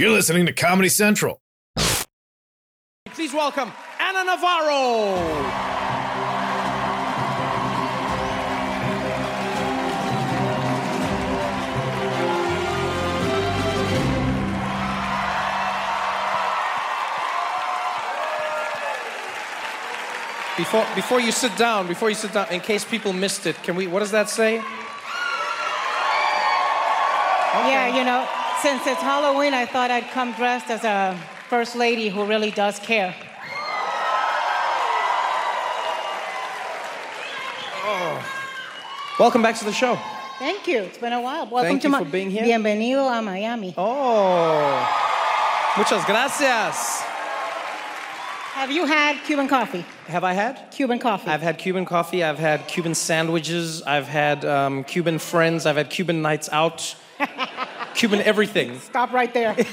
You're listening to Comedy Central. Please welcome Ana Navarro. Before, before you sit down, before you sit down, in case people missed it, can we, what does that say? Yeah, you know, since it's Halloween, I thought I'd come dressed as a first lady who really does care. Welcome back to the show. Thank you. It's been a while. Welcome Thank to you my for being here. Bienvenido a Miami. Oh, muchas gracias. Have you had Cuban coffee? Have I had? Cuban coffee. I've had Cuban coffee, I've had Cuban sandwiches, I've had um, Cuban friends, I've had Cuban nights out, Cuban everything. Stop right there.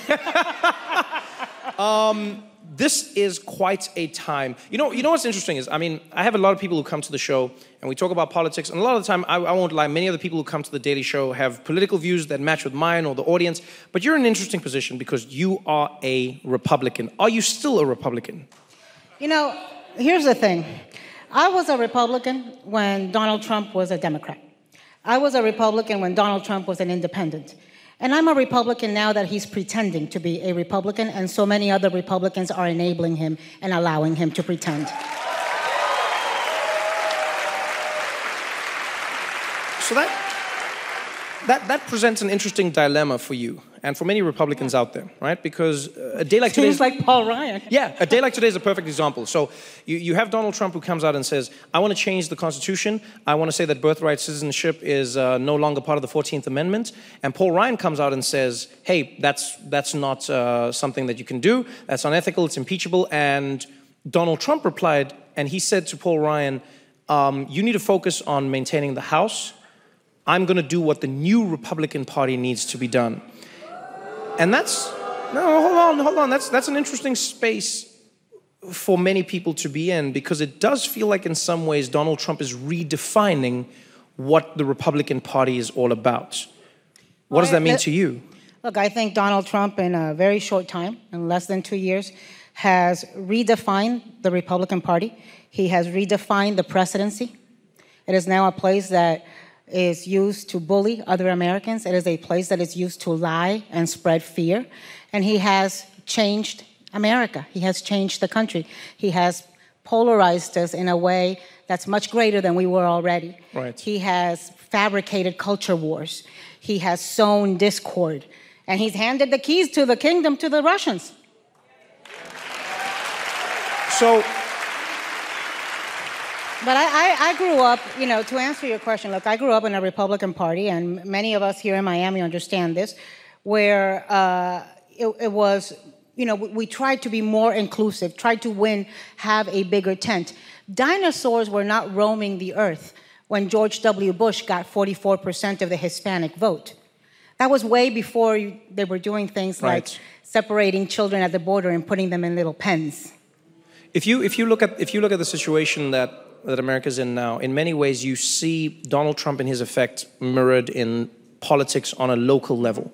Um, this is quite a time. You know, you know what's interesting is, I mean, I have a lot of people who come to the show and we talk about politics, and a lot of the time, I, I won't lie, many of the people who come to the Daily Show have political views that match with mine or the audience, but you're in an interesting position because you are a Republican. Are you still a Republican? you know, here's the thing. I was a Republican when Donald Trump was a Democrat. I was a Republican when Donald Trump was an independent. And I'm a Republican now that he's pretending to be a Republican, and so many other Republicans are enabling him and allowing him to pretend. So that, that, that presents an interesting dilemma for you and for many Republicans out there, right? Because uh, a day like today. Seems like Paul Ryan. Yeah, a day like today is a perfect example. So you, you have Donald Trump who comes out and says, I want to change the Constitution. I want to say that birthright citizenship is uh, no longer part of the 14th Amendment. And Paul Ryan comes out and says, hey, that's, that's not uh, something that you can do. That's unethical. It's impeachable. And Donald Trump replied, and he said to Paul Ryan, um, you need to focus on maintaining the House. I'm going to do what the new Republican Party needs to be done. And that's no, hold on, hold on. That's that's an interesting space for many people to be in because it does feel like in some ways Donald Trump is redefining what the Republican Party is all about. What does that mean to you? Look, I think Donald Trump, in a very short time, in less than two years, has redefined the Republican Party. He has redefined the presidency. It is now a place that is used to bully other Americans. It is a place that is used to lie and spread fear. And he has changed America. He has changed the country. He has polarized us in a way that's much greater than we were already. Right. He has fabricated culture wars. He has sown discord. And he's handed the keys to the kingdom to the Russians. So But I, I, I grew up, you know, to answer your question, look, I grew up in a Republican Party, and many of us here in Miami understand this, where uh, it, it was, you know, we, we tried to be more inclusive, tried to win, have a bigger tent. Dinosaurs were not roaming the earth when George W. Bush got 44% of the Hispanic vote. That was way before you, they were doing things like separating children at the border and putting them in little pens. If you if you look at if you look at the situation that that America's in now, in many ways you see Donald Trump and his effect mirrored in politics on a local level.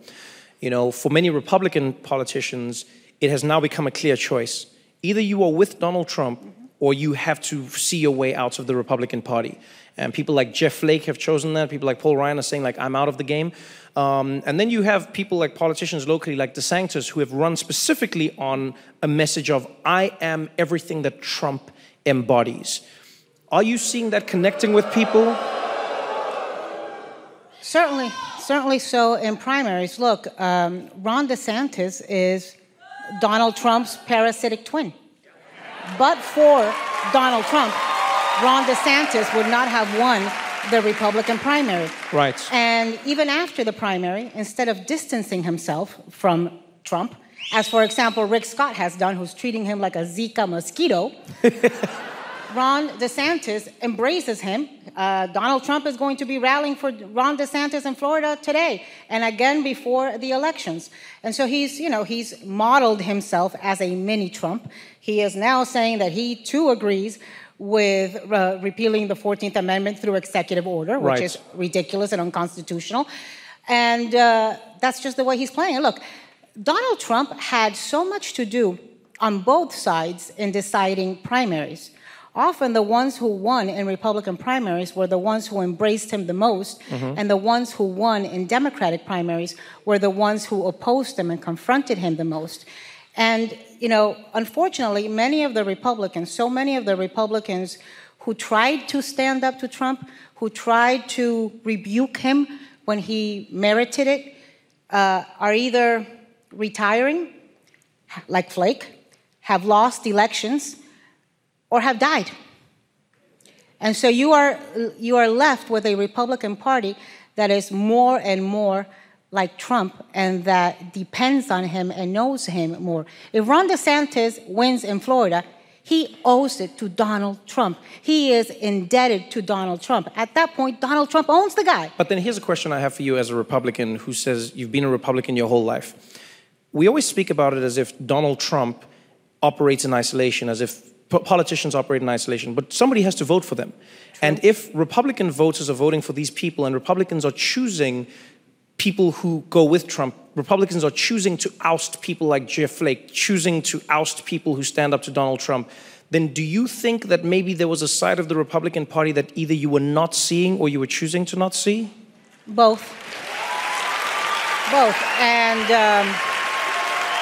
You know, for many Republican politicians, it has now become a clear choice. Either you are with Donald Trump or you have to see your way out of the Republican Party. And people like Jeff Flake have chosen that. People like Paul Ryan are saying, like, I'm out of the game. Um, and then you have people like politicians locally, like DeSantis, who have run specifically on a message of, I am everything that Trump embodies. Are you seeing that connecting with people? Certainly, certainly so in primaries. Look, um, Ron DeSantis is Donald Trump's parasitic twin. But for Donald Trump, Ron DeSantis would not have won the Republican primary. Right. And even after the primary, instead of distancing himself from Trump, as for example Rick Scott has done, who's treating him like a Zika mosquito, Ron DeSantis embraces him. Uh, Donald Trump is going to be rallying for Ron DeSantis in Florida today and again before the elections. And so he's, you know, he's modeled himself as a mini Trump. He is now saying that he too agrees with uh, repealing the 14th Amendment through executive order, which Right. is ridiculous and unconstitutional. And uh, that's just the way he's playing. Look, Donald Trump had so much to do on both sides in deciding primaries. Often the ones who won in Republican primaries were the ones who embraced him the most, mm-hmm. and the ones who won in Democratic primaries were the ones who opposed him and confronted him the most. And, you know, unfortunately, many of the Republicans, so many of the Republicans who tried to stand up to Trump, who tried to rebuke him when he merited it, uh, are either retiring, like Flake, have lost elections, or have died. And so you are, you are left with a Republican Party that is more and more like Trump and that depends on him and knows him more. If Ron DeSantis wins in Florida, he owes it to Donald Trump. He is indebted to Donald Trump. At that point, Donald Trump owns the guy. But then here's a question I have for you as a Republican who says you've been a Republican your whole life. We always speak about it as if Donald Trump operates in isolation, as if politicians operate in isolation, but somebody has to vote for them. True. And if Republican voters are voting for these people and Republicans are choosing people who go with Trump, Republicans are choosing to oust people like Jeff Flake, choosing to oust people who stand up to Donald Trump, then do you think that maybe there was a side of the Republican Party that either you were not seeing or you were choosing to not see? Both. Both. And um,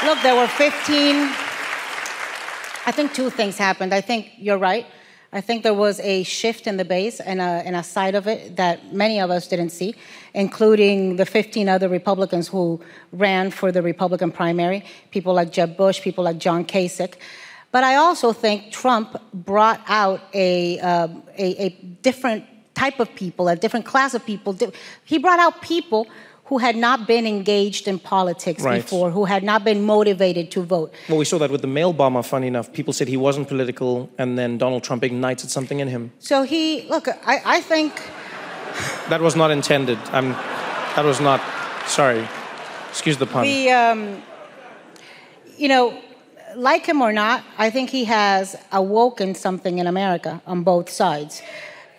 look, there were 15 I think two things happened. I think you're right. I think there was a shift in the base and a, and a side of it that many of us didn't see, including the 15 other Republicans who ran for the Republican primary, people like Jeb Bush, people like John Kasich. But I also think Trump brought out a, uh, a, a different type of people, a different class of people. He brought out people who had not been engaged in politics right. before, who had not been motivated to vote. Well, we saw that with the mail bomber, funny enough. People said he wasn't political, and then Donald Trump ignited something in him. So he, look, I, I think. That was not intended. I'm, that was not, sorry. Excuse the pun. The, um, you know, like him or not, I think he has awoken something in America on both sides.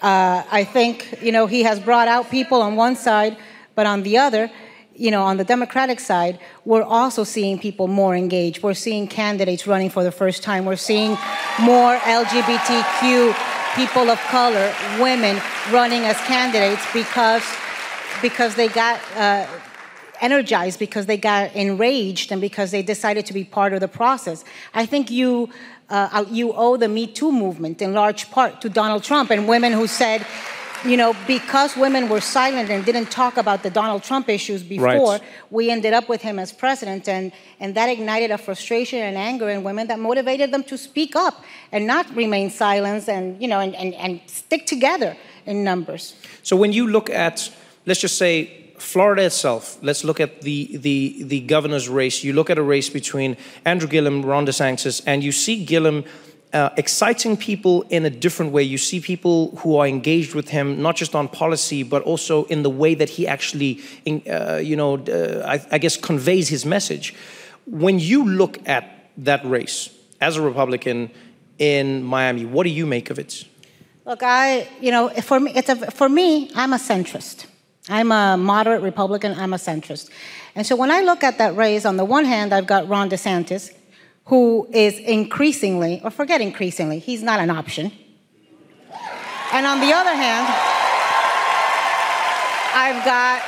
Uh, I think, you know, he has brought out people on one side but on the other, you know, on the Democratic side, we're also seeing people more engaged. We're seeing candidates running for the first time. We're seeing more LGBTQ people of color, women running as candidates because because they got uh, energized, because they got enraged, and because they decided to be part of the process. I think you. Uh, you owe the Me Too movement in large part to Donald Trump and women who said, you know, because women were silent and didn't talk about the Donald Trump issues before, right. we ended up with him as president, and, and that ignited a frustration and anger in women that motivated them to speak up and not remain silent and, you know, and, and, and stick together in numbers. So when you look at, let's just say, Florida itself, let's look at the, the, the governor's race. You look at a race between Andrew Gillum, Ron DeSantis, and you see Gillum uh, exciting people in a different way. You see people who are engaged with him, not just on policy, but also in the way that he actually, uh, you know, uh, I, I guess conveys his message. When you look at that race as a Republican in Miami, what do you make of it? Look, I, you know, for me, it's a, for me, I'm a centrist. I'm a moderate Republican. I'm a centrist. And so when I look at that race, on the one hand, I've got Ron DeSantis, who is increasingly, or forget increasingly, he's not an option. And on the other hand, I've got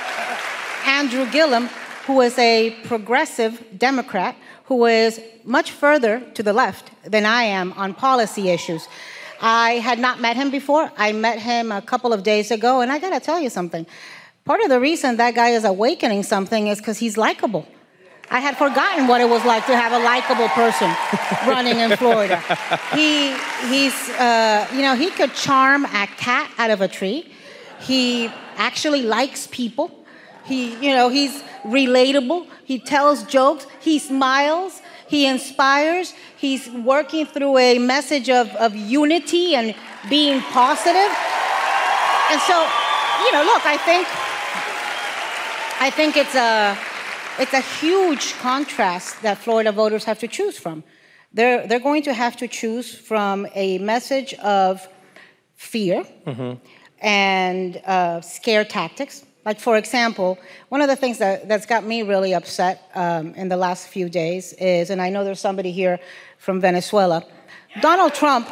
Andrew Gillum, who is a progressive Democrat who is much further to the left than I am on policy issues. I had not met him before. I met him a couple of days ago, and I gotta tell you something. Part of the reason that guy is awakening something is because he's likable. I had forgotten what it was like to have a likable person running in Florida. He, he's, uh, you know, he could charm a cat out of a tree. He actually likes people. He, you know, he's relatable. He tells jokes. He smiles. He inspires. He's working through a message of, of unity and being positive. And so, you know, look, I think, I think it's a, it's a huge contrast that Florida voters have to choose from. They're, they're going to have to choose from a message of fear mm-hmm. and uh, scare tactics, Like, for example, one of the things that, that's got me really upset um, in the last few days is, and I know there's somebody here from Venezuela, Donald Trump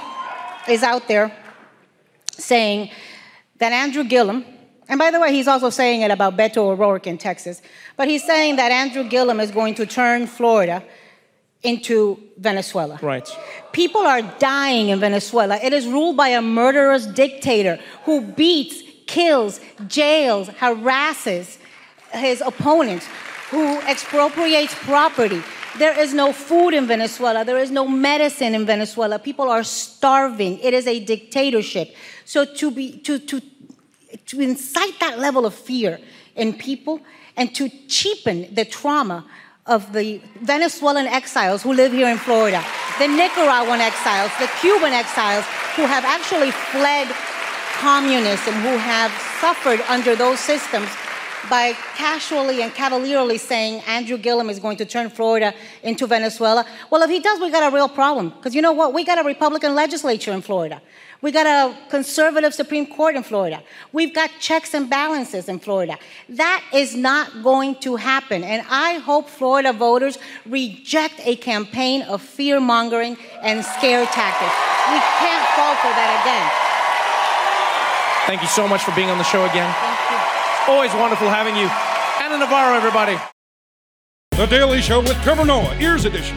is out there saying that Andrew Gillum, and by the way, he's also saying it about Beto O'Rourke in Texas, but he's saying that Andrew Gillum is going to turn Florida into Venezuela. Right. People are dying in Venezuela. It is ruled by a murderous dictator who beats, kills, jails, harasses his opponents, who expropriates property. There is no food in Venezuela. There is no medicine in Venezuela. People are starving. It is a dictatorship. So to be to to to incite that level of fear in people and to cheapen the trauma of the Venezuelan exiles who live here in Florida, the Nicaraguan exiles, the Cuban exiles who have actually fled communism, who have suffered under those systems by casually and cavalierly saying Andrew Gillum is going to turn Florida into Venezuela. Well, if he does, we got a real problem. Because you know what? We got a Republican legislature in Florida. We got a conservative Supreme Court in Florida. We've got checks and balances in Florida. That is not going to happen. And I hope Florida voters reject a campaign of fear mongering and scare tactics. We can't fall for that again. Thank you so much for being on the show again. Thank you. Always wonderful having you. Ana Navarro, everybody. The Daily Show with Trevor Noah, Ears Edition.